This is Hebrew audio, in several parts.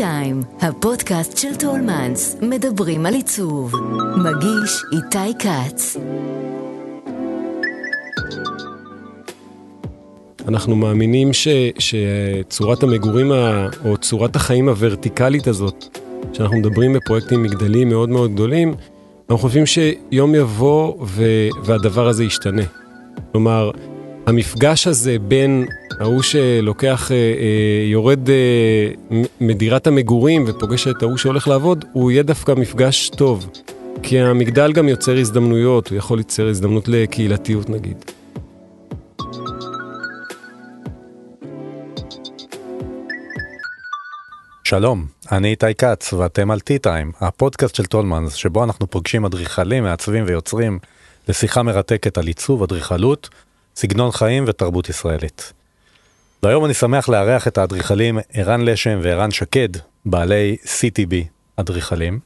טיים, הפודקאסט של טולמנס, מדברים על עיצוב. מגיש איתי כץ. אנחנו מאמינים ש, שצורת המגורים או צורת החיים הוורטיקלית הזאת, שאנחנו מדברים בפרויקטים מגדליים מאוד מאוד גדולים, אנחנו חושבים שיום יבוא ו, והדבר הזה ישתנה. כלומר, המפגש הזה בין ההוא שלוקח, אה, אה, יורד אה, מדירת המגורים ופוגש את ההוא שהולך לעבוד, הוא יהיה דווקא מפגש טוב. כי המגדל גם יוצר הזדמנויות, הוא יכול ליצר הזדמנות לקהילתיות נגיד. שלום, אני איתי כץ ואתם על T-Time, הפודקאסט של טולמנס, שבו אנחנו פוגשים אדריכלים, מעצבים ויוצרים לשיחה מרתקת על עיצוב, אדריכלות, סגנון חיים ותרבות ישראלית. והיום אני שמח לארח את האדריכלים ערן לשם וערן שקד, בעלי CTB אדריכלים,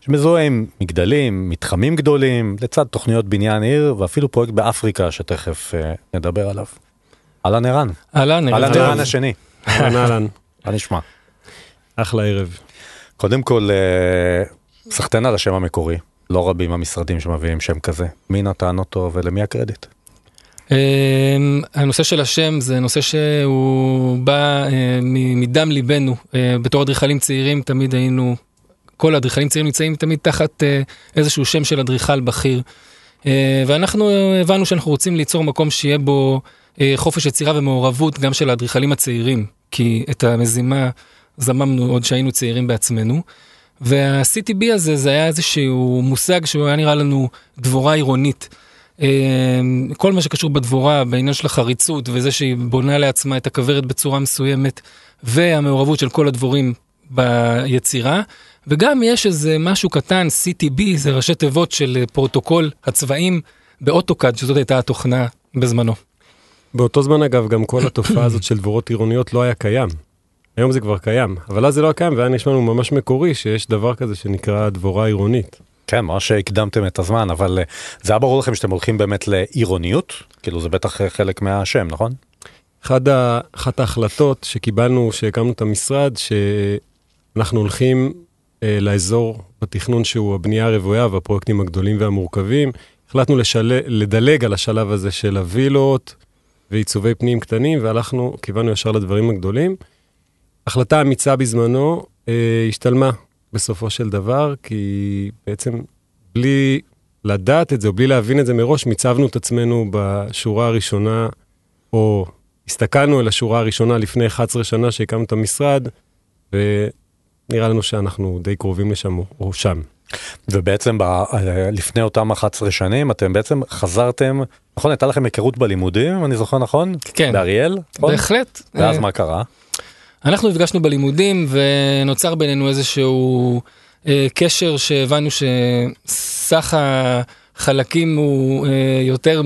שמזוהה עם מגדלים, מתחמים גדולים, לצד תוכניות בניין עיר ואפילו פרויקט באפריקה שתכף uh, נדבר עליו. אהלן ערן. אהלן, אהלן ערן השני. אהלן אהלן. מה נשמע? אחלה ערב. קודם כל, uh, סחטיין על השם המקורי, לא רבים המשרדים שמביאים שם כזה. מי נתן אותו ולמי הקרדיט? אמ, הנושא של השם זה נושא שהוא בא אה, מדם ליבנו. אה, בתור אדריכלים צעירים תמיד היינו, כל האדריכלים צעירים נמצאים תמיד תחת אה, איזשהו שם של אדריכל בכיר. ואנחנו הבנו שאנחנו רוצים ליצור מקום שיהיה בו חופש יצירה ומעורבות גם של האדריכלים הצעירים, כי את המזימה זממנו עוד שהיינו צעירים בעצמנו. וה-CTB הזה זה היה איזשהו מושג שהוא היה נראה לנו דבורה עירונית. אמ, כל מה שקשור בדבורה בעניין של החריצות וזה שהיא בונה לעצמה את הכוורת בצורה מסוימת והמעורבות של כל הדבורים ביצירה וגם יש איזה משהו קטן CTB זה ראשי תיבות של פרוטוקול הצבעים באוטוקאד שזאת הייתה התוכנה בזמנו. באותו זמן אגב גם כל התופעה הזאת של דבורות עירוניות לא היה קיים. היום זה כבר קיים אבל אז זה לא היה קיים והיה נשמע לנו ממש מקורי שיש דבר כזה שנקרא דבורה עירונית. כן, ממש הקדמתם את הזמן, אבל אה, זה היה ברור לכם שאתם הולכים באמת לעירוניות? כאילו זה בטח חלק מהשם, נכון? אחד ה, אחת ההחלטות שקיבלנו, שהקמנו את המשרד, שאנחנו הולכים אה, לאזור בתכנון שהוא הבנייה הרוויה והפרויקטים הגדולים והמורכבים. החלטנו לשל... לדלג על השלב הזה של הווילות ועיצובי פנים קטנים, והלכנו, כיוונו ישר לדברים הגדולים. החלטה אמיצה בזמנו אה, השתלמה בסופו של דבר, כי בעצם בלי לדעת את זה, או בלי להבין את זה מראש, מיצבנו את עצמנו בשורה הראשונה, או הסתכלנו אל השורה הראשונה לפני 11 שנה שהקמנו את המשרד, ונראה לנו שאנחנו די קרובים לשם, או שם. ובעצם ב, לפני אותם 11 שנים אתם בעצם חזרתם, נכון הייתה לכם היכרות בלימודים אם אני זוכר נכון? כן. באריאל? נכון? בהחלט. ואז מה קרה? אנחנו נפגשנו בלימודים ונוצר בינינו איזשהו אה, קשר שהבנו שסך החלקים הוא אה, יותר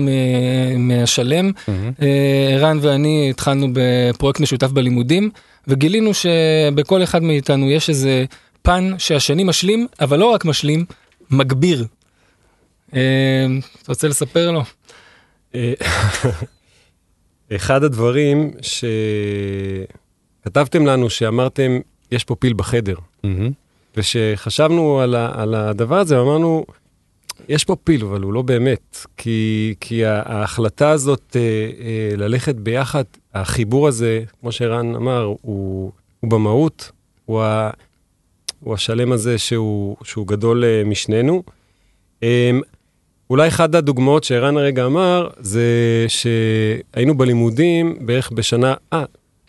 מהשלם. Mm-hmm. אה, ערן ואני התחלנו בפרויקט משותף בלימודים וגילינו שבכל אחד מאיתנו יש איזה פן שהשני משלים, אבל לא רק משלים, מגביר. אה, אתה רוצה לספר לו? אה, אחד הדברים ש... כתבתם לנו שאמרתם, יש פה פיל בחדר. Mm-hmm. ושחשבנו על, ה, על הדבר הזה, אמרנו, יש פה פיל, אבל הוא לא באמת. כי, כי ההחלטה הזאת אה, אה, ללכת ביחד, החיבור הזה, כמו שערן אמר, הוא, הוא במהות, הוא, ה, הוא השלם הזה שהוא, שהוא גדול אה, משנינו. אה, אולי אחת הדוגמאות שערן הרגע אמר, זה שהיינו בלימודים בערך בשנה, אה,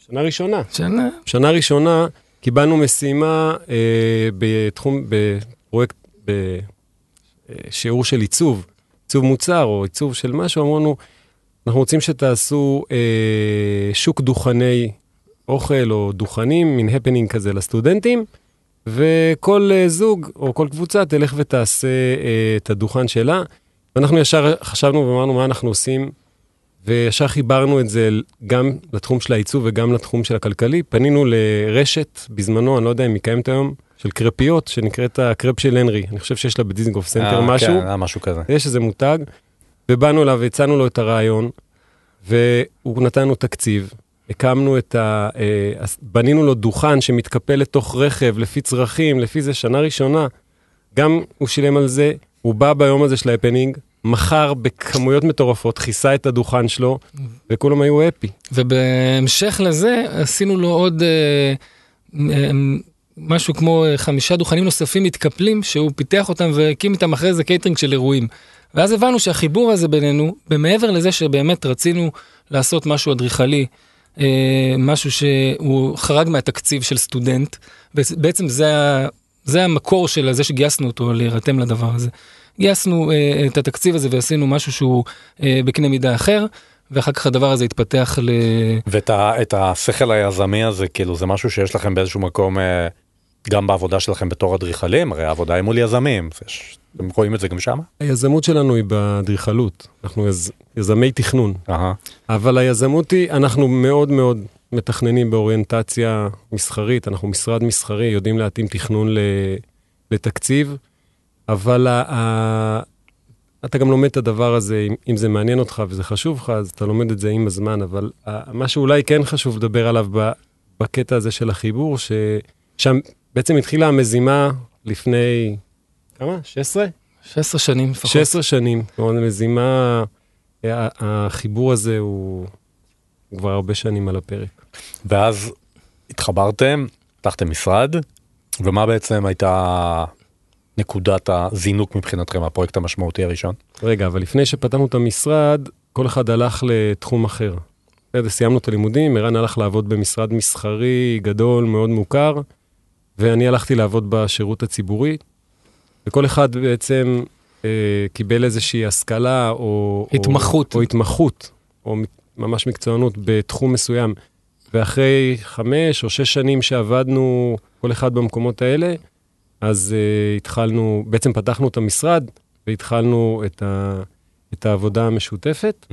שנה ראשונה. שנה. שנה ראשונה קיבלנו משימה אה, בתחום, בפרויקט, בשיעור של עיצוב, עיצוב מוצר או עיצוב של משהו, אמרנו, אנחנו רוצים שתעשו אה, שוק דוכני אוכל או דוכנים, מין הפנינג כזה לסטודנטים, וכל אה, זוג או כל קבוצה תלך ותעשה אה, את הדוכן שלה. ואנחנו ישר חשבנו ואמרנו מה אנחנו עושים. וישר חיברנו את זה גם לתחום של העיצוב וגם לתחום של הכלכלי. פנינו לרשת בזמנו, אני לא יודע אם היא קיימת היום, של קרפיות, שנקראת הקרפ של הנרי. אני חושב שיש לה בדיזנגוף סנטר אה, משהו. כן, משהו כזה. יש איזה מותג, ובאנו אליו והצענו לו את הרעיון, והוא נתן לנו תקציב, הקמנו את ה... אה, בנינו לו דוכן שמתקפל לתוך רכב, לפי צרכים, לפי זה שנה ראשונה. גם הוא שילם על זה, הוא בא ביום הזה של ההפנינג, מכר בכמויות מטורפות, כיסה את הדוכן שלו, וכולם היו happy. ובהמשך לזה עשינו לו עוד אה, אה, משהו כמו אה, חמישה דוכנים נוספים מתקפלים שהוא פיתח אותם והקים איתם אחרי זה קייטרינג של אירועים. ואז הבנו שהחיבור הזה בינינו, במעבר לזה שבאמת רצינו לעשות משהו אדריכלי, אה, משהו שהוא חרג מהתקציב של סטודנט, בעצם זה, זה המקור של זה שגייסנו אותו להירתם לדבר הזה. גייסנו אה, את התקציב הזה ועשינו משהו שהוא אה, בקנה מידה אחר. ואחר כך הדבר הזה התפתח ל... ואת השכל היזמי הזה כאילו זה משהו שיש לכם באיזשהו מקום אה, גם בעבודה שלכם בתור אדריכלים הרי העבודה היא מול יזמים יש, אתם רואים את זה גם שם? היזמות שלנו היא באדריכלות אנחנו יז, יזמי תכנון Aha. אבל היזמות היא אנחנו מאוד מאוד מתכננים באוריינטציה מסחרית אנחנו משרד מסחרי יודעים להתאים תכנון לתקציב. אבל ה, ה, אתה גם לומד את הדבר הזה, אם, אם זה מעניין אותך וזה חשוב לך, אז אתה לומד את זה עם הזמן, אבל ה, מה שאולי כן חשוב לדבר עליו ב, בקטע הזה של החיבור, ששם בעצם התחילה המזימה לפני, כמה? 16? 16 שנים לפחות. 16 שנים, כלומר מזימה, החיבור הזה הוא כבר הרבה שנים על הפרק. ואז התחברתם, פתחתם משרד, ומה בעצם הייתה נקודת הזינוק מבחינתכם, הפרויקט המשמעותי הראשון? רגע, אבל לפני שפתחנו את המשרד, כל אחד הלך לתחום אחר. בסדר, סיימנו את הלימודים, ערן הלך לעבוד במשרד מסחרי גדול, מאוד מוכר, ואני הלכתי לעבוד בשירות הציבורי, וכל אחד בעצם אה, קיבל איזושהי השכלה או... התמחות. או, או התמחות, או ממש מקצוענות בתחום מסוים. ואחרי חמש או שש שנים שעבדנו, כל אחד במקומות האלה, אז uh, התחלנו, בעצם פתחנו את המשרד והתחלנו את, ה, את העבודה המשותפת.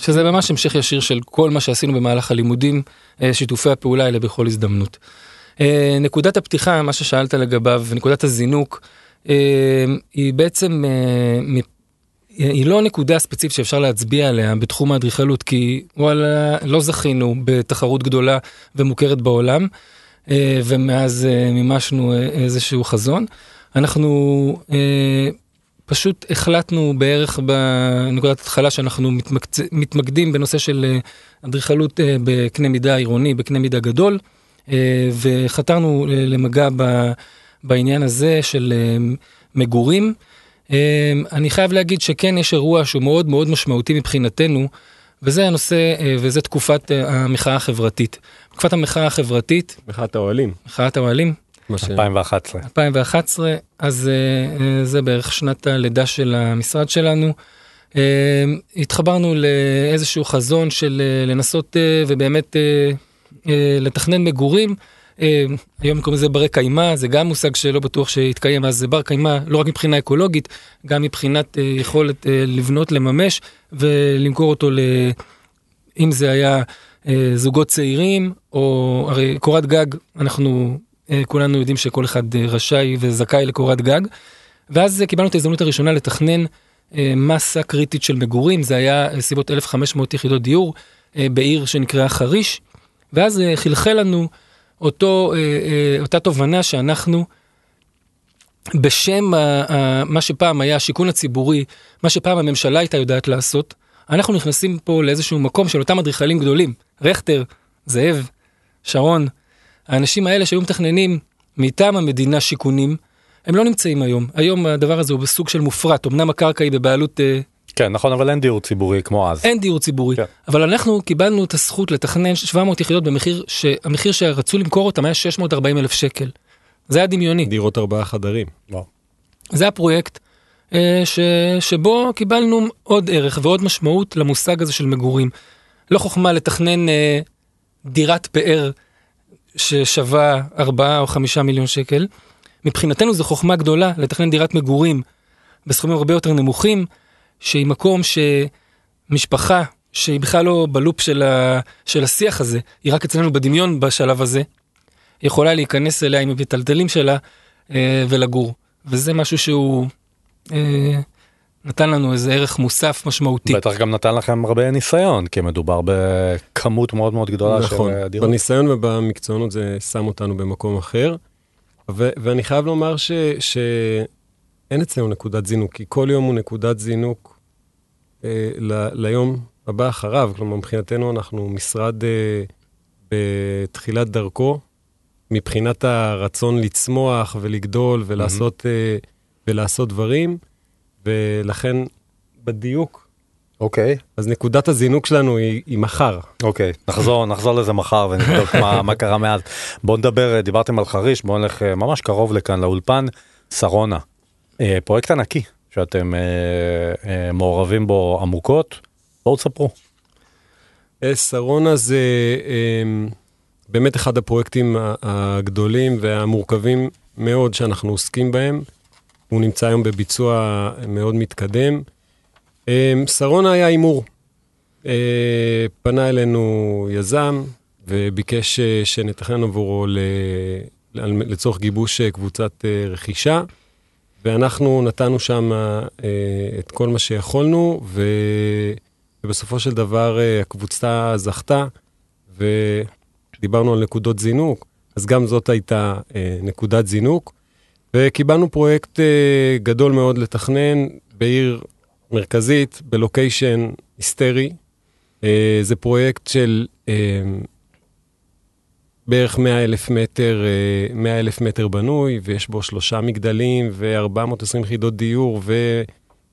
שזה ממש המשך ישיר של כל מה שעשינו במהלך הלימודים, אה, שיתופי הפעולה האלה בכל הזדמנות. אה, נקודת הפתיחה, מה ששאלת לגביו, נקודת הזינוק, היא בעצם, היא לא נקודה ספציפית שאפשר להצביע עליה בתחום האדריכלות, כי וואלה, לא זכינו בתחרות גדולה ומוכרת בעולם. אה, ומאז אה, מימשנו אה, איזשהו חזון. אנחנו פשוט החלטנו בערך בנקודת התחלה שאנחנו מתמקצ... מתמקדים בנושא של אדריכלות בקנה מידה עירוני, בקנה מידה גדול, וחתרנו למגע ב... בעניין הזה של מגורים. אני חייב להגיד שכן יש אירוע שהוא מאוד מאוד משמעותי מבחינתנו, וזה הנושא, וזה תקופת המחאה החברתית. תקופת המחאה החברתית. מחאת האוהלים. מחאת האוהלים. 2011. 2011, אז uh, זה בערך שנת הלידה של המשרד שלנו. Uh, התחברנו לאיזשהו חזון של לנסות ובאמת לתכנן מגורים. היום קוראים לזה ברי קיימא, זה גם מושג שלא בטוח שיתקיים, אז זה בר קיימא לא רק מבחינה אקולוגית, גם מבחינת יכולת לבנות, לממש ולמכור אותו, ל... אם זה היה אה, זוגות צעירים, או הרי קורת גג, אנחנו אה, כולנו יודעים שכל אחד אה, רשאי וזכאי לקורת גג. ואז קיבלנו את ההזדמנות הראשונה לתכנן מסה קריטית של מגורים, זה היה סביבות 1,500 יחידות דיור בעיר שנקראה חריש, ואז חלחל לנו אותו, אותה תובנה שאנחנו, בשם מה שפעם היה השיכון הציבורי, מה שפעם הממשלה הייתה יודעת לעשות, אנחנו נכנסים פה לאיזשהו מקום של אותם אדריכלים גדולים, רכטר, זאב, שרון, האנשים האלה שהיו מתכננים מטעם המדינה שיכונים, הם לא נמצאים היום. היום הדבר הזה הוא בסוג של מופרט, אמנם הקרקע היא בבעלות... אה, כן, נכון, אבל אין דיור ציבורי כמו אז. אין דיור ציבורי, כן. אבל אנחנו קיבלנו את הזכות לתכנן 700 יחידות במחיר, שהמחיר שרצו למכור אותם היה 640 אלף שקל. זה היה דמיוני. דירות ארבעה חדרים. וואו. זה הפרויקט ש, שבו קיבלנו עוד ערך ועוד משמעות למושג הזה של מגורים. לא חוכמה לתכנן אה, דירת פאר ששווה 4 או 5 מיליון שקל. מבחינתנו זו חוכמה גדולה לתכנן דירת מגורים בסכומים הרבה יותר נמוכים, שהיא מקום שמשפחה שהיא בכלל לא בלופ של, ה, של השיח הזה, היא רק אצלנו בדמיון בשלב הזה, יכולה להיכנס אליה עם המטלטלים שלה אה, ולגור. וזה משהו שהוא אה, נתן לנו איזה ערך מוסף משמעותי. בטח גם נתן לכם הרבה ניסיון, כי מדובר בכמות מאוד מאוד גדולה נכון, של אה, דירות. בניסיון ובמקצוענות זה שם אותנו במקום אחר. ו- ואני חייב לומר ש- שאין אצלנו נקודת זינוק, כי כל יום הוא נקודת זינוק אה, ל- ליום הבא אחריו. כלומר, מבחינתנו אנחנו משרד אה, בתחילת דרכו, מבחינת הרצון לצמוח ולגדול ולעשות, אה, ולעשות דברים, ולכן בדיוק, אוקיי, אז נקודת הזינוק שלנו היא, היא מחר. אוקיי, נחזור, נחזור לזה מחר ונבדוק מה, מה קרה מאז. בואו נדבר, דיברתם על חריש, בואו נלך אה, ממש קרוב לכאן, לאולפן, שרונה. אה, פרויקט ענקי שאתם אה, אה, מעורבים בו עמוקות, בואו תספרו. אה, שרונה זה אה, באמת אחד הפרויקטים הגדולים והמורכבים מאוד שאנחנו עוסקים בהם. הוא נמצא היום בביצוע מאוד מתקדם. אה, שרונה היה הימור. אה, פנה אלינו יזם וביקש אה, שנתכנן עבורו לצורך גיבוש אה, קבוצת רכישה. ואנחנו נתנו שם את כל מה שיכולנו. ובסופו של דבר הקבוצה זכתה, ודיברנו על נקודות זינוק, אז גם זאת הייתה נקודת זינוק, וקיבלנו פרויקט אה, גדול מאוד לתכנן בעיר מרכזית, בלוקיישן היסטרי. אה, זה פרויקט של אה, בערך 100 אלף מטר, אה, 100 אלף מטר בנוי, ויש בו שלושה מגדלים ו-420 יחידות דיור ו...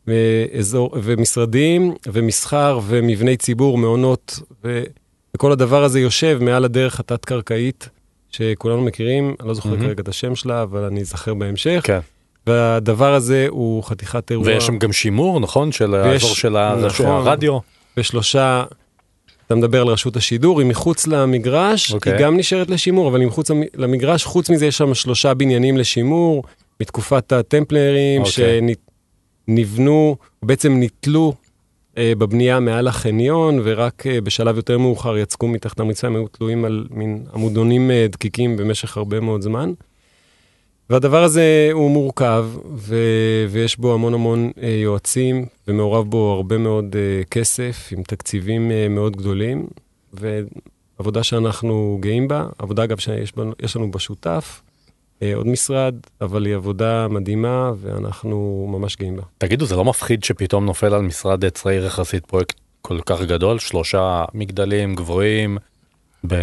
ואזור, ומשרדים, ומסחר, ומבני ציבור, מעונות, ו... וכל הדבר הזה יושב מעל הדרך התת-קרקעית, שכולנו מכירים, אני לא זוכר מהמם. כרגע את השם שלה, אבל אני אזכר בהמשך. כן. והדבר הזה הוא חתיכת אירוע. ויש שם גם שימור, נכון? של ויש- האזור של נכון. הרדיו. בשלושה, אתה מדבר על רשות השידור, היא מחוץ למגרש, אוקיי. היא גם נשארת לשימור, אבל היא מחוץ למ- למגרש, חוץ מזה יש שם שלושה בניינים לשימור, מתקופת הטמפלרים, אוקיי. שנבנו, בעצם נתלו אה, בבנייה מעל החניון, ורק אה, בשלב יותר מאוחר יצקו מתחת המצפה, הם היו תלויים על מין עמודונים אה, דקיקים במשך הרבה מאוד זמן. והדבר הזה הוא מורכב, ו- ויש בו המון המון אה, יועצים, ומעורב בו הרבה מאוד אה, כסף, עם תקציבים אה, מאוד גדולים, ועבודה שאנחנו גאים בה, עבודה אגב שיש בנו, לנו בשותף, אה, עוד משרד, אבל היא עבודה מדהימה, ואנחנו ממש גאים בה. תגידו, זה לא מפחיד שפתאום נופל על משרד צעיר יחסית פרויקט כל כך גדול? שלושה מגדלים גבוהים ב...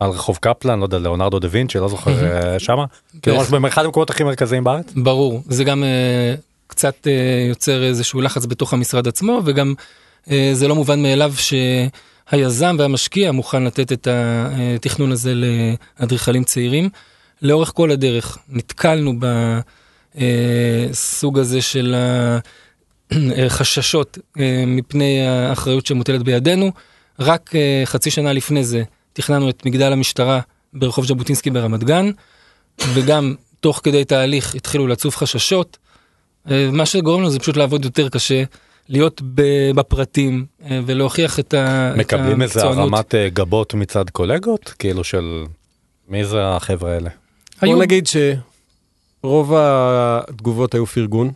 על רחוב קפלן, לא יודע, ליאונרדו דה וינצ'י, לא זוכר אה, שמה? כאילו ממש באחד המקומות הכי מרכזיים בארץ? ברור, זה גם אה, קצת אה, יוצר איזשהו לחץ בתוך המשרד עצמו, וגם אה, זה לא מובן מאליו שהיזם והמשקיע מוכן לתת את התכנון הזה לאדריכלים צעירים. לאורך כל הדרך נתקלנו בסוג הזה של החששות אה, מפני האחריות שמוטלת בידינו. רק אה, חצי שנה לפני זה תכננו את מגדל המשטרה ברחוב ז'בוטינסקי ברמת גן, וגם תוך כדי תהליך התחילו לצוף חששות. אה, מה שגורם לנו זה פשוט לעבוד יותר קשה, להיות בפרטים ולהוכיח את ה- את מקבלים איזה המקצוענות. הרמת גבות מצד קולגות? כאילו של... מי זה החבר'ה האלה? היו- בוא נגיד שרוב התגובות היו פרגון,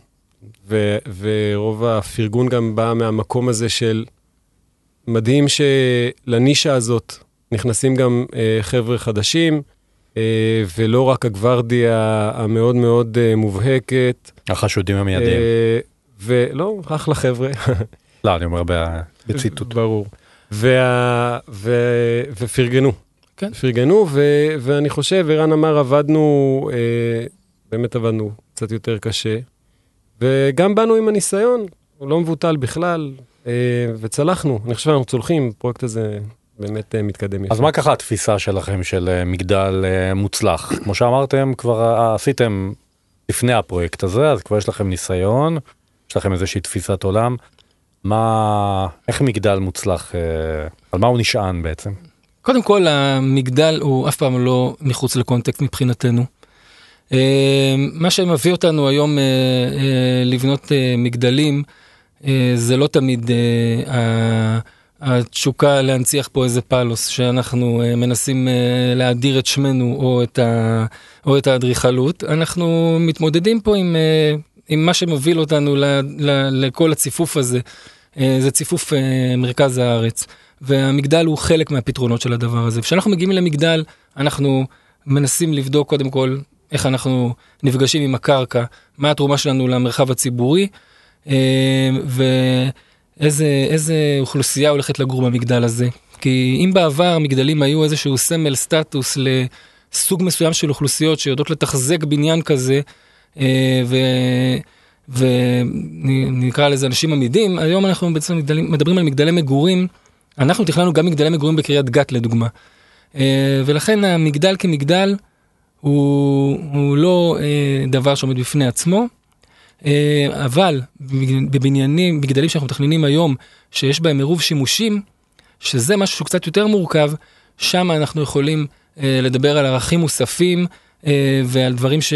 ו- ורוב הפרגון גם בא מהמקום הזה של מדהים שלנישה הזאת נכנסים גם אה, חבר'ה חדשים, אה, ולא רק הגוורדיה המאוד מאוד אה, מובהקת. החשודים המיידיים. אה, ולא, אחלה חבר'ה. לא, אני אומר בציטוט. ברור. וה... ו... ופרגנו. כן. פרגנו, ו... ואני חושב, ערן אמר, עבדנו, אה, באמת עבדנו קצת יותר קשה, וגם באנו עם הניסיון, הוא לא מבוטל בכלל, אה, וצלחנו. אני חושב שאנחנו צולחים, הפרויקט הזה באמת אה, מתקדם יפה. אז מה ככה התפיסה שלכם של אה, מגדל אה, מוצלח? כמו שאמרתם, כבר אה, עשיתם לפני הפרויקט הזה, אז כבר יש לכם ניסיון, יש לכם איזושהי תפיסת עולם. מה, איך מגדל מוצלח, אה, על מה הוא נשען בעצם? קודם כל המגדל הוא אף פעם לא מחוץ לקונטקסט מבחינתנו. אה, מה שמביא אותנו היום אה, אה, לבנות מגדלים זה לא תמיד התשוקה להנציח פה איזה פלוס שאנחנו מנסים להאדיר את שמנו או את, או את האדריכלות אנחנו מתמודדים פה עם אם מה שמוביל אותנו לכל הציפוף הזה, זה ציפוף מרכז הארץ. והמגדל הוא חלק מהפתרונות של הדבר הזה. כשאנחנו מגיעים למגדל, אנחנו מנסים לבדוק קודם כל איך אנחנו נפגשים עם הקרקע, מה התרומה שלנו למרחב הציבורי, אה, ואיזה אוכלוסייה הולכת לגור במגדל הזה. כי אם בעבר המגדלים היו איזשהו סמל סטטוס לסוג מסוים של אוכלוסיות שיודעות לתחזק בניין כזה, אה, ו... ונקרא לזה אנשים עמידים, היום אנחנו בעצם מדברים על מגדלי מגורים, אנחנו תכננו גם מגדלי מגורים בקריית גת לדוגמה. אה, ולכן המגדל כמגדל הוא, הוא לא אה, דבר שעומד בפני עצמו, אבל בבניינים, מגדלים שאנחנו מתכננים היום, שיש בהם עירוב שימושים, שזה משהו שהוא קצת יותר מורכב, שם אנחנו יכולים לדבר על ערכים מוספים ועל דברים ש...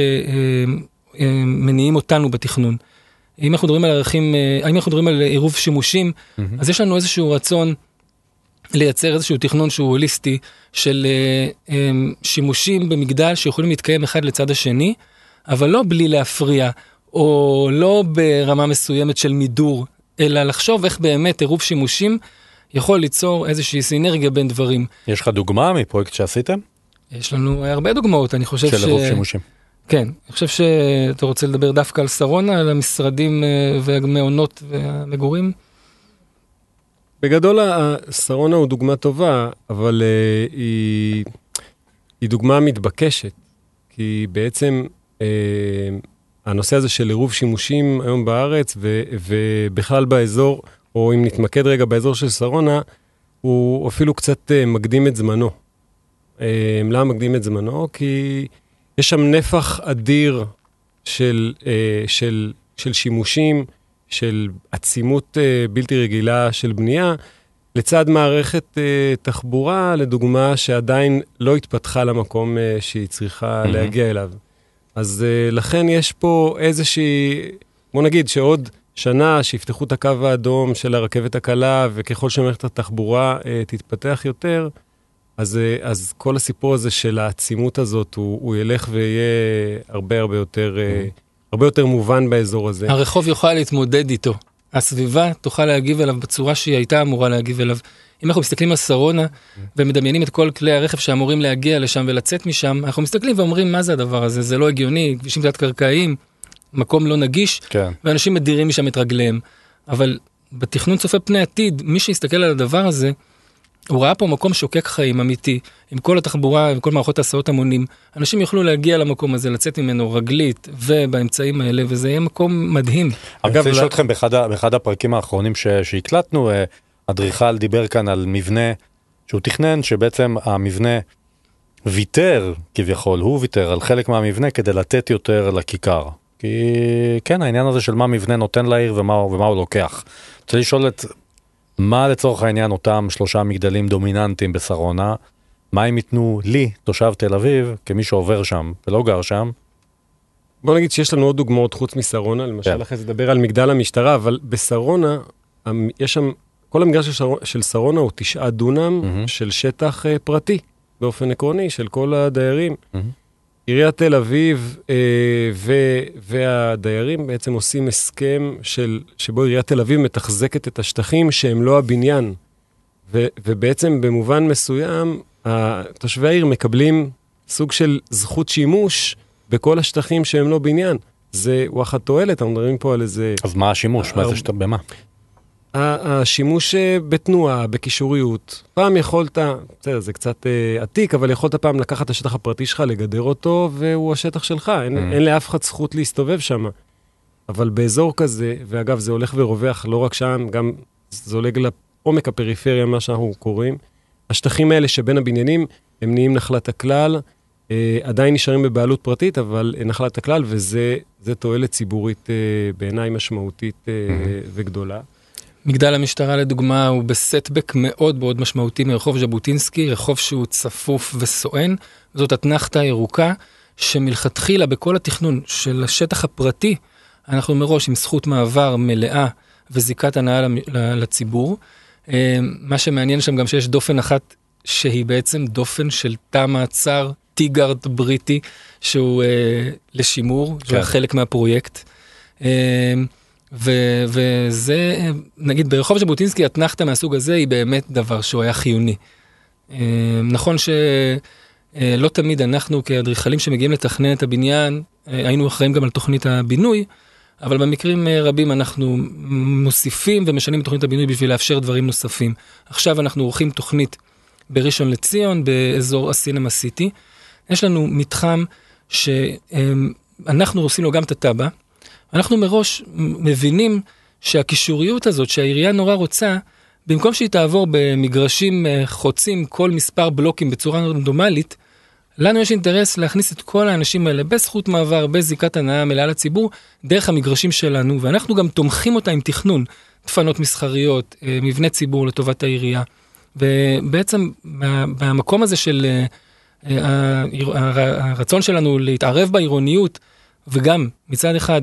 מניעים אותנו בתכנון. אם אנחנו מדברים על ערכים, אה, אם אנחנו מדברים על עירוב שימושים, mm-hmm. אז יש לנו איזשהו רצון לייצר איזשהו תכנון שהוא הוליסטי של אה, אה, שימושים במגדל שיכולים להתקיים אחד לצד השני, אבל לא בלי להפריע, או לא ברמה מסוימת של מידור, אלא לחשוב איך באמת עירוב שימושים יכול ליצור איזושהי סינרגיה בין דברים. יש לך דוגמה מפרויקט שעשיתם? יש לנו הרבה דוגמאות, אני חושב של ש... של עירוב שימושים. כן, אני חושב שאתה רוצה לדבר דווקא על שרונה, על המשרדים אה, והמעונות והמגורים? בגדול, שרונה הוא דוגמה טובה, אבל uh, היא, היא דוגמה מתבקשת, כי בעצם uh, הנושא הזה של עירוב שימושים היום בארץ, ו, ובכלל באזור, או אם נתמקד רגע באזור של שרונה, הוא אפילו קצת uh, מקדים את זמנו. Uh, למה מקדים את זמנו? כי יש שם נפח אדיר של, אה, של, של שימושים, של עצימות אה, בלתי רגילה של בנייה, לצד מערכת אה, תחבורה, לדוגמה, שעדיין לא התפתחה למקום אה, שהיא צריכה mm-hmm. להגיע אליו. אז אה, לכן יש פה איזושהי, בוא נגיד שעוד שנה שיפתחו את הקו האדום של הרכבת הקלה, וככל שמערכת התחבורה אה, תתפתח יותר, אז, אה, אז כל הסיפור הזה של העצימות הזאת, הוא, הוא ילך ויהיה הרבה הרבה יותר, mm. הרבה יותר מובן באזור הזה. הרחוב יוכל להתמודד איתו. הסביבה תוכל להגיב אליו בצורה שהיא הייתה אמורה להגיב אליו. אם אנחנו מסתכלים על שרונה. ומדמיינים את כל כלי הרכב שאמורים להגיע לשם ולצאת משם, אנחנו מסתכלים ואומרים, מה זה הדבר הזה? זה לא הגיוני, כבישים תת-קרקעיים, מקום לא נגיש, כן. ואנשים מדירים משם את רגליהם. אבל בתכנון צופה פני עתיד, מי שיסתכל על הדבר הזה, הוא ראה פה מקום שוקק חיים אמיתי, עם כל התחבורה, עם כל מערכות הסעות המונים. אנשים יוכלו להגיע למקום הזה, לצאת ממנו רגלית ובאמצעים האלה, וזה יהיה מקום מדהים. אגב, אני רוצה לשאול אתכם, באחד, באחד הפרקים האחרונים ש, שהקלטנו, אה, אדריכל דיבר כאן על מבנה שהוא תכנן, שבעצם המבנה ויתר, כביכול, הוא ויתר על חלק מהמבנה כדי לתת יותר לכיכר. כי כן, העניין הזה של מה מבנה נותן לעיר ומה, ומה הוא לוקח. רוצה לשאול את מה לצורך העניין אותם שלושה מגדלים דומיננטיים בשרונה, מה הם ייתנו לי, תושב תל אביב, כמי שעובר שם ולא גר שם? בוא נגיד שיש לנו עוד דוגמאות חוץ משרונה, למשל כן. אחרי זה לדבר על מגדל המשטרה, אבל בשרונה, יש שם, כל המגדל של, שרונה, של שרונה הוא תשעה דונם mm-hmm. של שטח uh, פרטי, באופן עקרוני, של כל הדיירים. Mm-hmm. עיריית תל אביב אה, ו, והדיירים בעצם עושים הסכם של, שבו עיריית תל אביב מתחזקת את השטחים שהם לא הבניין. ו, ובעצם במובן מסוים, תושבי העיר מקבלים סוג של זכות שימוש בכל השטחים שהם לא בניין. זה וואחד תועלת, אנחנו מדברים פה על איזה... אז מה השימוש? מה זה שאתה... במה? השימוש אה, בתנועה, בקישוריות. פעם יכולת, בסדר, זה קצת uh, עתיק, אבל יכולת פעם לקחת את השטח הפרטי שלך, לגדר אותו, והוא השטח שלך, אין, mm. אין לאף אחד זכות להסתובב שם. אבל באזור כזה, ואגב, זה הולך ורווח לא רק שם, גם זולג לעומק הפריפריה, מה שאנחנו קוראים, השטחים האלה שבין הבניינים, הם נהיים נחלת הכלל, uh, עדיין נשארים בבעלות פרטית, אבל נחלת הכלל, וזה תועלת ציבורית uh, בעיניי משמעותית uh, mm-hmm. וגדולה. מגדל המשטרה לדוגמה הוא בסטבק מאוד מאוד משמעותי מרחוב ז'בוטינסקי, רחוב שהוא צפוף וסואן. זאת אתנחתה ירוקה שמלכתחילה בכל התכנון של השטח הפרטי, אנחנו מראש עם זכות מעבר מלאה וזיקת הנאה לציבור. אה, מה שמעניין שם גם שיש דופן אחת שהיא בעצם דופן של תא מעצר טיגארט בריטי שהוא אה, לשימור, כן. שהוא חלק מהפרויקט. ו- וזה, נגיד ברחוב ז'בוטינסקי אתנחתא מהסוג הזה היא באמת דבר שהוא היה חיוני. נכון שלא תמיד אנחנו כאדריכלים שמגיעים לתכנן את הבניין, היינו אחראים גם על תוכנית הבינוי, אבל במקרים רבים אנחנו מוסיפים ומשנים את תוכנית הבינוי בשביל לאפשר דברים נוספים. עכשיו אנחנו עורכים תוכנית בראשון לציון, באזור הסינמה סיטי. יש לנו מתחם שאנחנו עושים לו גם את התב"ע. אנחנו מראש מבינים שהקישוריות הזאת שהעירייה נורא רוצה, במקום שהיא תעבור במגרשים חוצים כל מספר בלוקים בצורה רנדומלית, לנו יש אינטרס להכניס את כל האנשים האלה בזכות מעבר, בזיקת הנאה מלאה לציבור, דרך המגרשים שלנו, ואנחנו גם תומכים אותה עם תכנון, דפנות מסחריות, מבנה ציבור לטובת העירייה. ובעצם במקום הזה של הרצון שלנו להתערב בעירוניות, וגם מצד אחד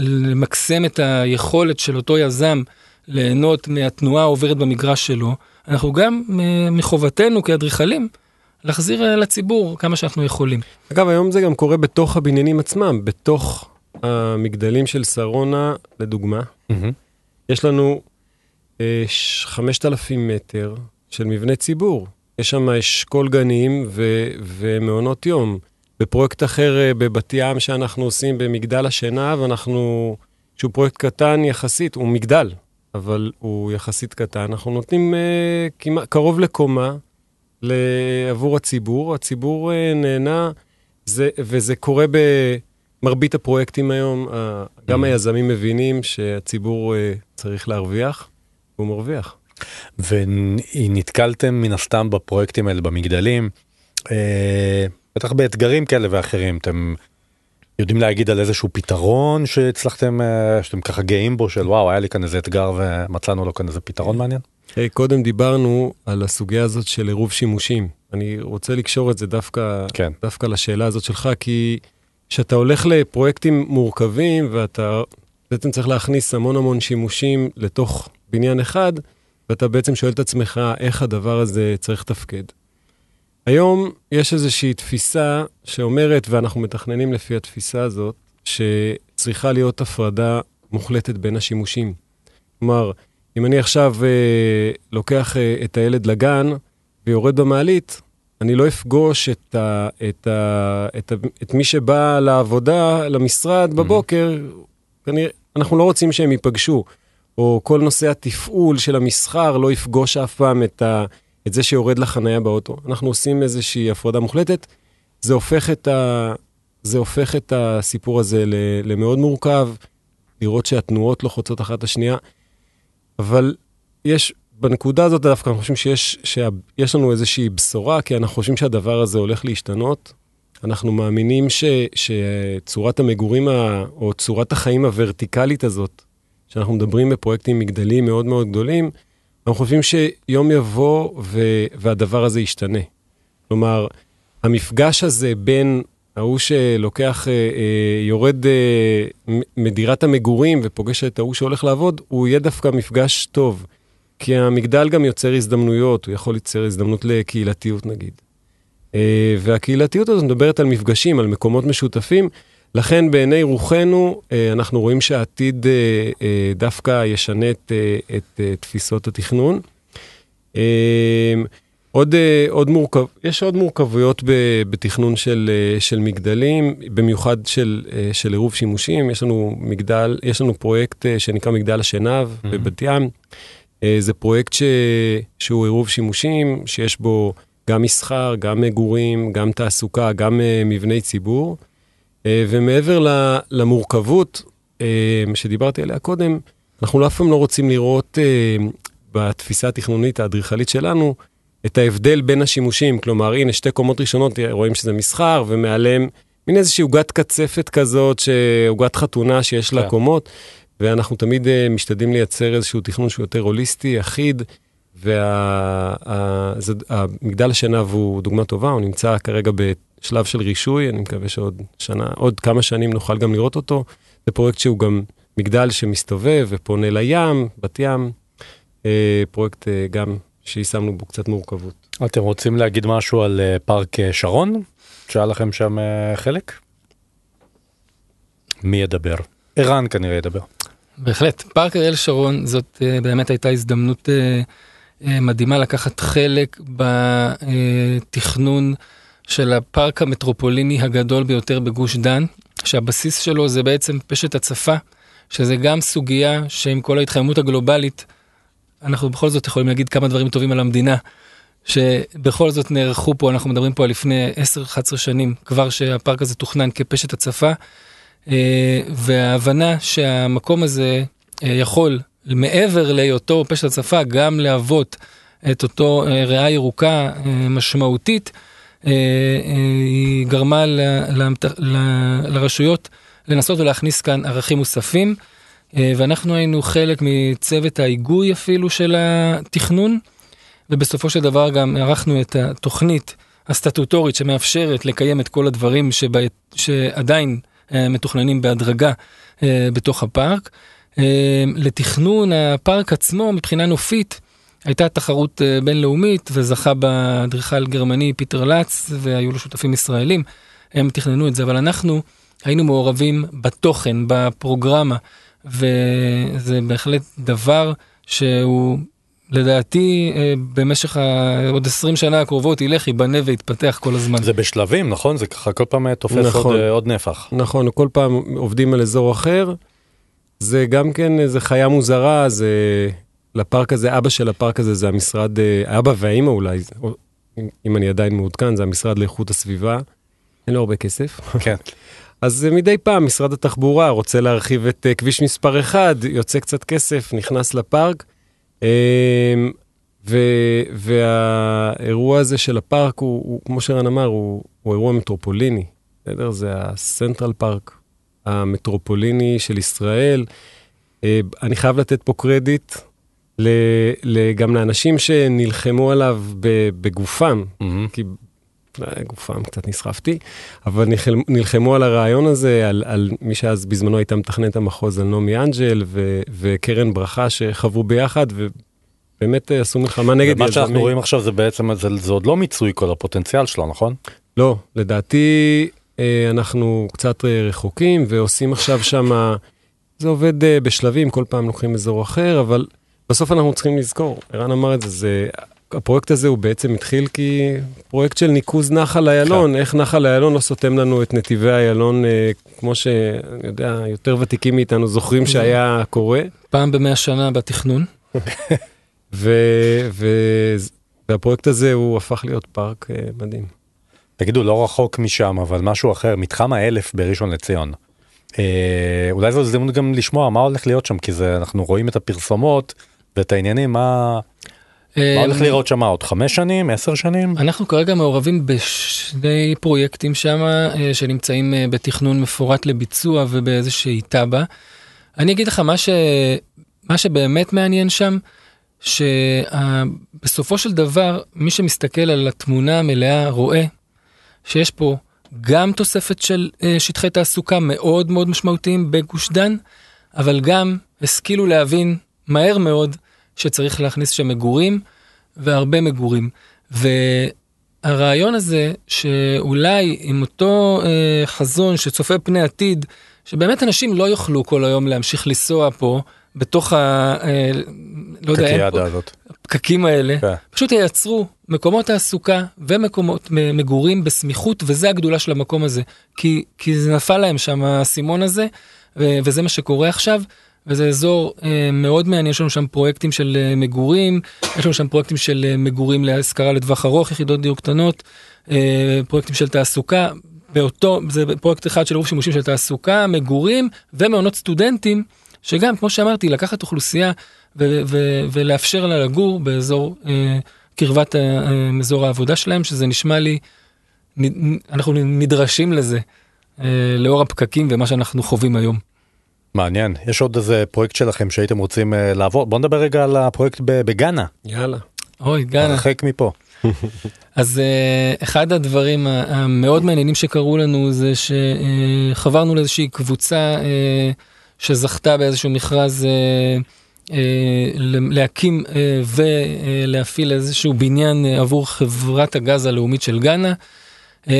למקסם את היכולת של אותו יזם ליהנות מהתנועה העוברת במגרש שלו, אנחנו גם מחובתנו כאדריכלים להחזיר לציבור כמה שאנחנו יכולים. אגב, היום זה גם קורה בתוך הבניינים עצמם, בתוך המגדלים של שרונה, לדוגמה. Mm-hmm. יש לנו 5,000 מטר של מבנה ציבור. יש שם אשכול גנים ו- ומעונות יום. בפרויקט אחר בבת ים שאנחנו עושים במגדל השינה, ואנחנו, שהוא פרויקט קטן יחסית, הוא מגדל, אבל הוא יחסית קטן, אנחנו נותנים uh, כמעט, קרוב לקומה עבור הציבור. הציבור uh, נהנה, זה, וזה קורה במרבית הפרויקטים היום. Uh, גם היזמים מבינים שהציבור uh, צריך להרוויח. הוא מרוויח. ונתקלתם מן הסתם בפרויקטים האלה במגדלים, אה, בטח באתגרים כאלה ואחרים, אתם יודעים להגיד על איזשהו פתרון שהצלחתם, אה, שאתם ככה גאים בו, של וואו, היה לי כאן איזה אתגר ומצאנו לו כאן איזה פתרון מעניין? Hey, קודם דיברנו על הסוגיה הזאת של עירוב שימושים. אני רוצה לקשור את זה דווקא, כן. דווקא לשאלה הזאת שלך, כי כשאתה הולך לפרויקטים מורכבים ואתה בעצם צריך להכניס המון המון שימושים לתוך בניין אחד, ואתה בעצם שואל את עצמך איך הדבר הזה צריך לתפקד. היום יש איזושהי תפיסה שאומרת, ואנחנו מתכננים לפי התפיסה הזאת, שצריכה להיות הפרדה מוחלטת בין השימושים. כלומר, אם אני עכשיו אה, לוקח אה, את הילד לגן ויורד במעלית, אני לא אפגוש את, ה, את, ה, את, ה, את מי שבא לעבודה, למשרד בבוקר, mm-hmm. כנראה, אנחנו לא רוצים שהם ייפגשו. או כל נושא התפעול של המסחר לא יפגוש אף פעם את, ה, את זה שיורד לחנייה באוטו. אנחנו עושים איזושהי הפרדה מוחלטת. זה הופך את, ה, זה הופך את הסיפור הזה למאוד מורכב, לראות שהתנועות לא חוצות אחת את השנייה. אבל יש, בנקודה הזאת דווקא אנחנו חושבים שיש, שיש לנו איזושהי בשורה, כי אנחנו חושבים שהדבר הזה הולך להשתנות. אנחנו מאמינים ש, שצורת המגורים, ה, או צורת החיים הוורטיקלית הזאת, שאנחנו מדברים בפרויקטים מגדלים מאוד מאוד גדולים, אנחנו חושבים שיום יבוא ו- והדבר הזה ישתנה. כלומר, המפגש הזה בין ההוא שלוקח, אה, אה, יורד אה, מדירת המגורים ופוגש את ההוא שהולך לעבוד, הוא יהיה דווקא מפגש טוב. כי המגדל גם יוצר הזדמנויות, הוא יכול ליצר הזדמנות לקהילתיות נגיד. אה, והקהילתיות הזאת מדברת על מפגשים, על מקומות משותפים, לכן בעיני רוחנו אה, אנחנו רואים שהעתיד אה, אה, דווקא ישנה את, את תפיסות התכנון. עוד, עוד מורכב, יש עוד מורכבויות בתכנון של, של מגדלים, במיוחד של, של עירוב שימושים. יש לנו מגדל, יש לנו פרויקט שנקרא מגדל השנהב mm-hmm. בבת ים. זה פרויקט ש, שהוא עירוב שימושים, שיש בו גם מסחר, גם מגורים, גם תעסוקה, גם מבני ציבור. אה, ומעבר למורכבות אה, שדיברתי עליה קודם, אנחנו אף פעם לא רוצים לראות אה, בתפיסה התכנונית האדריכלית שלנו את ההבדל בין השימושים. כלומר, הנה, שתי קומות ראשונות, רואים שזה מסחר, ומעליהם מין איזושהי עוגת קצפת כזאת, עוגת חתונה שיש לה כן. קומות, ואנחנו תמיד משתדלים לייצר איזשהו תכנון שהוא יותר הוליסטי, אחיד. והמגדל השנהב הוא דוגמה טובה, הוא נמצא כרגע שלב של רישוי, אני מקווה שעוד שנה, עוד כמה שנים נוכל גם לראות אותו. זה פרויקט שהוא גם מגדל שמסתובב ופונה לים, בת ים, אה, פרויקט אה, גם שיישמנו בו קצת מורכבות. אתם רוצים להגיד משהו על אה, פארק אה, שרון? שהיה לכם שם אה, חלק? מי ידבר? ערן כנראה ידבר. בהחלט. פארק אריאל שרון זאת אה, באמת הייתה הזדמנות אה, אה, מדהימה לקחת חלק בתכנון של הפארק המטרופוליני הגדול ביותר בגוש דן, שהבסיס שלו זה בעצם פשט הצפה, שזה גם סוגיה שעם כל ההתחממות הגלובלית, אנחנו בכל זאת יכולים להגיד כמה דברים טובים על המדינה. שבכל זאת נערכו פה, אנחנו מדברים פה על לפני 10-11 שנים, כבר שהפארק הזה תוכנן כפשט הצפה, אה, וההבנה שהמקום הזה אה, יכול, מעבר להיותו פשט הצפה, גם להוות את אותו אה, ריאה ירוקה משמעותית, היא גרמה ל, ל, ל, לרשויות לנסות ולהכניס כאן ערכים מוספים, ואנחנו היינו חלק מצוות ההיגוי אפילו של התכנון. ובסופו של דבר גם ערכנו את התוכנית הסטטוטורית שמאפשרת לקיים את כל הדברים שבה, שעדיין אה, מתוכננים בהדרגה אה, בתוך הפארק. אה, לתכנון הפארק עצמו מבחינה נופית הייתה תחרות בינלאומית וזכה באדריכל גרמני פיטר לץ והיו לו שותפים ישראלים, הם תכננו את זה, אבל אנחנו היינו מעורבים בתוכן, בפרוגרמה, וזה בהחלט דבר שהוא לדעתי אה, במשך עוד 20 שנה הקרובות ילך, ייבנה ויתפתח כל הזמן. זה בשלבים, נכון? זה ככה כל פעם תופס נכון, עוד, אה, עוד נפח. נכון, כל פעם עובדים על אזור אחר. זה גם כן איזה חיה מוזרה, זה לפארק הזה, אבא של הפארק הזה זה המשרד, אה, אבא והאימא אולי, אם אני עדיין מעודכן, זה המשרד לאיכות הסביבה. אין לו הרבה כסף. כן. אז מדי פעם משרד התחבורה רוצה להרחיב את כביש מספר 1, יוצא קצת כסף, נכנס לפארק. אמ, ו, והאירוע הזה של הפארק הוא, הוא כמו שרן אמר, הוא, הוא אירוע מטרופוליני, בסדר? זה הסנטרל פארק המטרופוליני של ישראל. אה, אני חייב לתת פה קרדיט גם לאנשים שנלחמו עליו בגופם. כי אה, גופם קצת נסחפתי, אבל נלחמו, על הרעיון הזה, על, על מי שאז בזמנו הייתה מתכננת המחוז, על נעמי אנג'ל ו, וקרן ברכה שחברו ביחד, ובאמת אה, עשו מלחמה נגד יזמים. ומה שאנחנו רואים עכשיו זה בעצם, זה, זה עוד לא מיצוי כל הפוטנציאל שלו, נכון? לא, לדעתי אה, אנחנו קצת רחוקים ועושים עכשיו שם, זה עובד בשלבים, כל פעם לוקחים אזור אחר, אבל בסוף אנחנו צריכים לזכור, ערן אמר את זה, זה הפרויקט הזה הוא בעצם התחיל כי פרויקט של ניקוז נחל איילון, כן. איך נחל איילון לא סותם לנו את נתיבי איילון, אה, כמו שאני יודע, יותר ותיקים מאיתנו זוכרים כן. שהיה קורה. פעם במאה שנה בתכנון. ו, ו, והפרויקט הזה הוא הפך להיות פארק אה, מדהים. תגידו, לא רחוק משם, אבל משהו אחר, מתחם האלף בראשון לציון. אה, אולי זו הזדמנות גם לשמוע מה הולך להיות שם, כי זה, אנחנו רואים את הפרסומות ואת העניינים, מה... מה הולך אמ, לראות שם עוד חמש שנים? עשר שנים? אנחנו כרגע מעורבים בשני פרויקטים שם אה, שנמצאים אה, בתכנון מפורט לביצוע ובאיזושהי תב"ע. אני אגיד לך מה ש... מה שבאמת מעניין שם שבסופו של דבר מי שמסתכל על התמונה המלאה רואה שיש פה גם תוספת של אה, שטחי תעסוקה מאוד מאוד משמעותיים בגוש דן אבל גם השכילו להבין מהר מאוד שצריך להכניס שם מגורים, והרבה מגורים. והרעיון הזה, שאולי עם אותו אה, חזון שצופה פני עתיד, שבאמת אנשים לא יוכלו כל היום להמשיך לנסוע פה, בתוך ה... אה, לא יודע, אין פה, הפקקים האלה, כן. פשוט ייצרו מקומות תעסוקה ומקומות מגורים בסמיכות, וזה הגדולה של המקום הזה. כי, כי זה נפל להם שם האסימון הזה, וזה מה שקורה עכשיו. וזה אזור אה, מאוד מעניין, יש לנו שם פרויקטים של אה, מגורים, יש לנו שם פרויקטים של אה, מגורים להשכרה לטווח ארוך, יחידות דיור קטנות, אה, פרויקטים של תעסוקה, באותו, זה פרויקט אחד של עירוב שימושים של תעסוקה, מגורים ומעונות סטודנטים, שגם, כמו שאמרתי, לקחת אוכלוסייה ו- ו- ולאפשר לה לגור באזור אה, קרבת אה, אזור העבודה שלהם, שזה נשמע לי, נ, אנחנו נדרשים לזה, אה, לאור הפקקים ומה שאנחנו חווים היום. מעניין. יש עוד איזה פרויקט שלכם שהייתם רוצים uh, לעבור? בוא נדבר רגע על הפרויקט בגאנה. יאללה. אוי גאנה. הרחק מפה. אז uh, אחד הדברים המאוד מעניינים שקרו לנו זה שחברנו uh, לאיזושהי קבוצה uh, שזכתה באיזשהו מכרז uh, uh, להקים uh, ולהפעיל איזשהו בניין uh, עבור חברת הגז הלאומית של גאנה. Uh,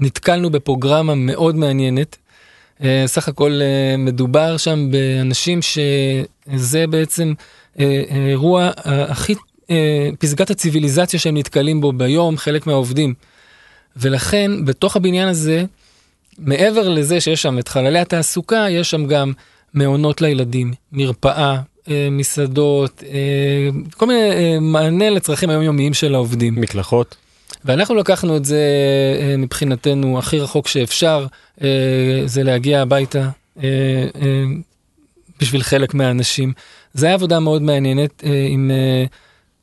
ונתקלנו בפרוגרמה מאוד מעניינת אה, סך הכל אה, מדובר שם באנשים שזה בעצם אה, אירוע הכי, פסגת הציוויליזציה שהם נתקלים בו ביום, חלק מהעובדים. ולכן בתוך הבניין הזה, מעבר לזה שיש שם את חללי התעסוקה, יש שם גם מעונות לילדים, מרפאה, מסעדות, כל מיני מענה לצרכים היומיומיים של העובדים. מקלחות. ואנחנו לקחנו את זה אה, מבחינתנו הכי רחוק שאפשר, אה, זה להגיע הביתה אה, בשביל חלק מהאנשים. זה היה עבודה מאוד מעניינת, עם,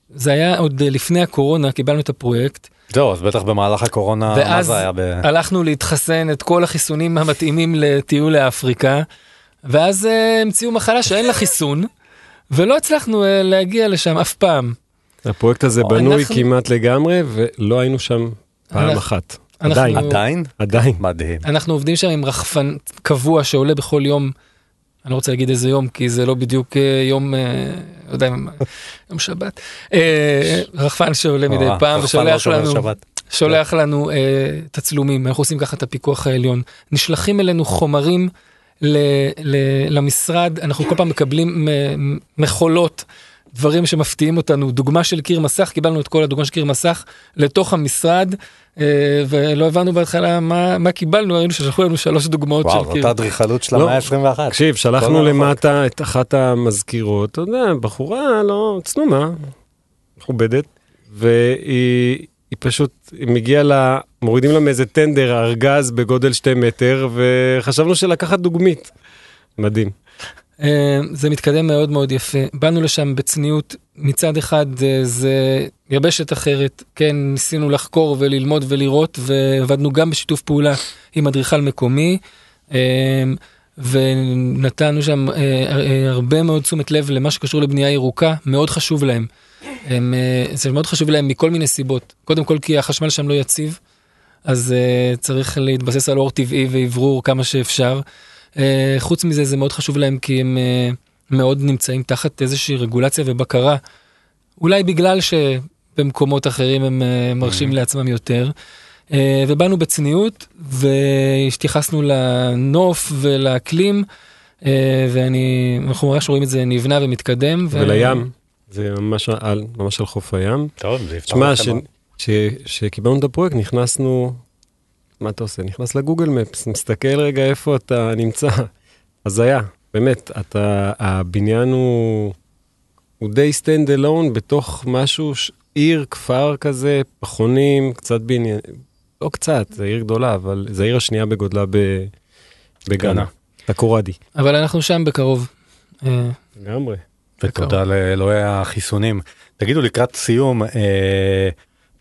זה היה עוד לפני הקורונה, קיבלנו את הפרויקט. זהו, אז בטח במהלך הקורונה, מה זה היה? ב... ואז הלכנו להתחסן את כל החיסונים המתאימים לטיול לאפריקה, ואז המציאו מחלה שאין לה חיסון, ולא הצלחנו להגיע לשם אף פעם. הפרויקט הזה בנוי אנחנו... כמעט לגמרי, ולא היינו שם פעם אנחנו... אחת. אנחנו... עדיין. עדיין? עדיין. מדהים. אנחנו עובדים שם עם רחפן קבוע שעולה בכל יום, אני לא רוצה להגיד איזה יום, כי זה לא בדיוק אה, יום, אה, לא יודע, יום שבת. אה, רחפן שעולה מדי פעם לא ושולח לנו... שולח לנו uh, תצלומים, אנחנו עושים ככה את הפיקוח העליון. נשלחים אלינו חומרים ל, ל, למשרד, אנחנו כל פעם מקבלים מכולות דברים שמפתיעים אותנו, דוגמה של קיר מסך, קיבלנו את כל הדוגמה של קיר מסך לתוך המשרד, אה, ולא הבנו בהתחלה מה, מה קיבלנו, ראינו ששלחו לנו שלוש דוגמאות וואו, של קיר. וואו, אותה אדריכלות של המאה ה-21. תקשיב, שלחנו למטה את אחת המזכירות, אתה יודע, בחורה לא צנומה, מכובדת, והיא היא פשוט, היא מגיעה לה, מורידים לה מאיזה טנדר ארגז בגודל שתי מטר, וחשבנו שלקחת דוגמית. מדהים. אה, זה מתקדם מאוד מאוד יפה. באנו לשם בצניעות, מצד אחד אה, זה יבשת אחרת, כן, ניסינו לחקור וללמוד ולראות, ועבדנו גם בשיתוף פעולה עם אדריכל מקומי, אה, ונתנו שם הרבה מאוד תשומת לב למה שקשור לבנייה ירוקה, מאוד חשוב להם. הם, זה מאוד חשוב להם מכל מיני סיבות. קודם כל כי החשמל שם לא יציב, אז צריך להתבסס על אור טבעי ואוורור כמה שאפשר. אה, חוץ מזה זה מאוד חשוב להם כי הם אה, מאוד נמצאים תחת איזושהי רגולציה ובקרה. אולי בגלל שבמקומות אחרים הם אה, מרשים mm-hmm. לעצמם יותר. ובאנו בצניעות והתייחסנו לנוף ולאקלים ואני אנחנו ממש רואים את זה נבנה ומתקדם. ולים. זה ממש על, ממש על חוף הים. טוב, זה יפתח לכם. כשקיבלנו את הפרויקט נכנסנו מה אתה עושה? נכנס ל Google Maps, מסתכל רגע איפה אתה נמצא. הזיה, באמת, אתה, הבניין הוא, הוא די stand alone בתוך משהו, ש... עיר, כפר כזה, פחונים, קצת בניין, לא קצת, זה עיר גדולה, אבל זה העיר השנייה בגודלה ב... בגאנה, טקורדי. אבל אנחנו שם בקרוב. אה, לגמרי. ותודה לאלוהי החיסונים. תגידו לקראת סיום, אה,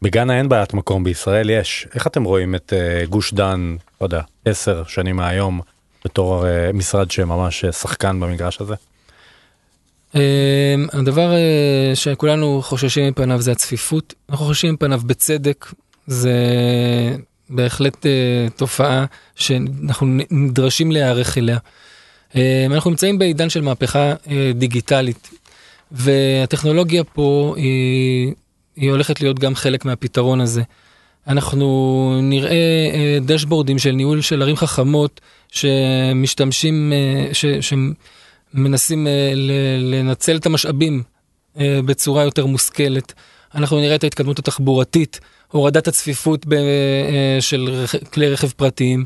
בגאנה אין בעיית מקום, בישראל יש. איך אתם רואים את uh, גוש דן, לא יודע, עשר שנים מהיום, בתור uh, משרד שממש uh, שחקן במגרש הזה? Uh, הדבר uh, שכולנו חוששים מפניו זה הצפיפות. אנחנו חוששים מפניו בצדק. זה בהחלט uh, תופעה שאנחנו נדרשים להיערך אליה. Uh, אנחנו נמצאים בעידן של מהפכה uh, דיגיטלית, והטכנולוגיה פה היא היא הולכת להיות גם חלק מהפתרון הזה. אנחנו נראה אה, דשבורדים של ניהול של ערים חכמות שמשתמשים, אה, ש, שמנסים אה, לנצל את המשאבים בצורה יותר מושכלת. אנחנו נראה את ההתקדמות התחבורתית, הורדת הצפיפות של כלי רכב פרטיים.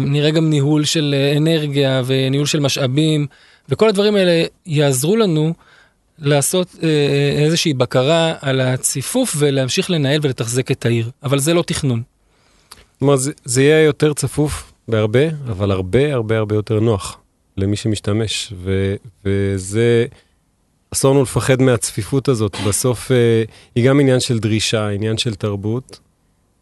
נראה גם ניהול של אנרגיה וניהול של משאבים, וכל הדברים האלה יעזרו לנו לעשות אה, אה, איזושהי בקרה על הציפוף ולהמשיך לנהל ולתחזק את העיר, אבל זה לא תכנון. כלומר, זה, זה יהיה יותר צפוף בהרבה, אבל הרבה הרבה הרבה יותר נוח למי שמשתמש, ו, וזה, אסור לנו לפחד מהצפיפות הזאת. בסוף אה, היא גם עניין של דרישה, עניין של תרבות,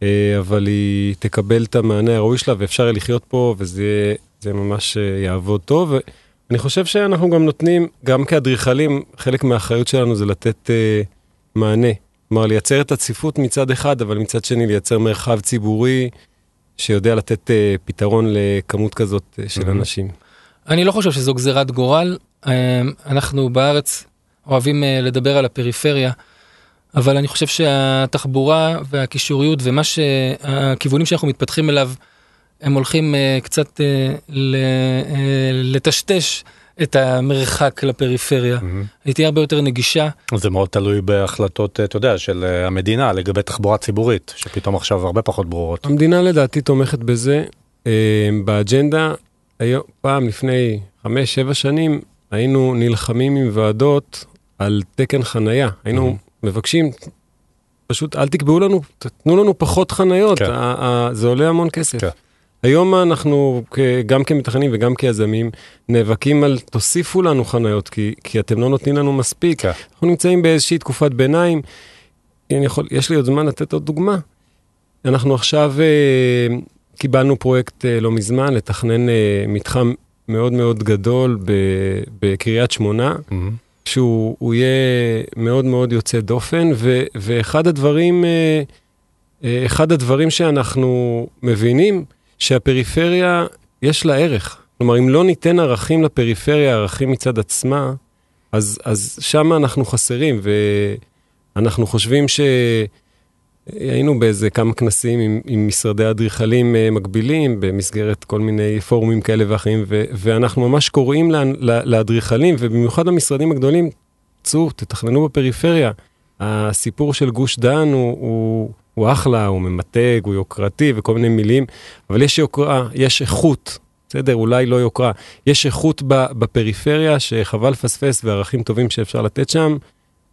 אה, אבל היא תקבל את המענה הראוי שלה ואפשר לחיות פה, וזה ממש אה, יעבוד טוב. אני חושב שאנחנו גם נותנים, גם כאדריכלים, חלק מהאחריות שלנו זה לתת אה, מענה. כלומר, לייצר את הצפיפות מצד אחד, אבל מצד שני לייצר מרחב ציבורי שיודע לתת אה, פתרון לכמות כזאת אה, של mm-hmm. אנשים. אני לא חושב שזו גזירת גורל. אה, אנחנו בארץ אוהבים אה, לדבר על הפריפריה, אבל אני חושב שהתחבורה והקישוריות ומה שהכיוונים שאנחנו מתפתחים אליו, הם הולכים אה, קצת אה, ל- אה, לטשטש את המרחק לפריפריה. היא תהיה הרבה יותר נגישה. זה מאוד תלוי בהחלטות, אתה יודע, של המדינה לגבי תחבורה ציבורית, שפתאום עכשיו הרבה פחות ברורות. המדינה לדעתי תומכת בזה. אה, באג'נדה, היום, פעם לפני חמש, שבע שנים, היינו נלחמים עם ועדות על תקן חנייה. היינו מבקשים, פשוט אל תקבעו לנו, תתנו לנו פחות חניות, כן. ה- ה- זה עולה המון כסף. כן. היום אנחנו, גם כמתכננים וגם כיזמים, נאבקים על תוסיפו לנו חניות, כי, כי אתם לא נותנים לנו מספיק. כן. אנחנו נמצאים באיזושהי תקופת ביניים. יכול, יש לי עוד זמן לתת עוד דוגמה. אנחנו עכשיו אה, קיבלנו פרויקט אה, לא מזמן לתכנן אה, מתחם מאוד מאוד גדול בקריית שמונה, מהמם. שהוא הוא יהיה מאוד מאוד יוצא דופן, ו, ואחד הדברים, אחד הדברים שאנחנו מבינים, שהפריפריה יש לה ערך. כלומר, אם לא ניתן ערכים לפריפריה, ערכים מצד עצמה, אז, אז שם אנחנו חסרים, ואנחנו חושבים ש... היינו באיזה כמה כנסים עם, עם משרדי אדריכלים אה, מקבילים, במסגרת כל מיני פורומים כאלה ואחרים, ו, ואנחנו ממש קוראים לאדריכלים, ובמיוחד המשרדים הגדולים, צאו, תתכננו בפריפריה. הסיפור של גוש דן הוא, הוא, הוא אחלה, הוא ממתג, הוא יוקרתי וכל מיני מילים, אבל יש יוקרה, יש איכות, בסדר? אולי לא יוקרה. יש איכות בפריפריה שחבל לפספס וערכים טובים שאפשר לתת שם,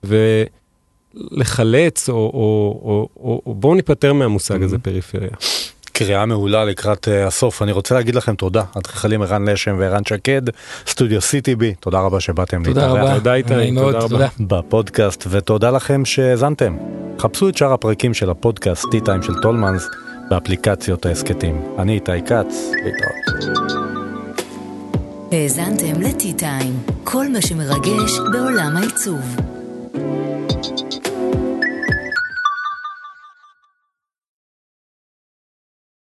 ולחלץ, או, או, או, או, או בואו ניפטר מהמושג הזה פריפריה. קריאה מעולה לקראת uh, הסוף. אני רוצה להגיד לכם תודה, אדריכלים ערן לשם וערן שקד, סטודיו CTB, תודה רבה שבאתם תודה להתארח רבה. תודה, איתי, נעים תודה רבה. בפודקאסט, ותודה לכם שהאזנתם. חפשו את שאר הפרקים של הפודקאסט T-Time של טולמנס באפליקציות ההסכתים. אני איתי כץ, להתראות. האזנתם לטי-טיים, כל מה שמרגש בעולם העיצוב.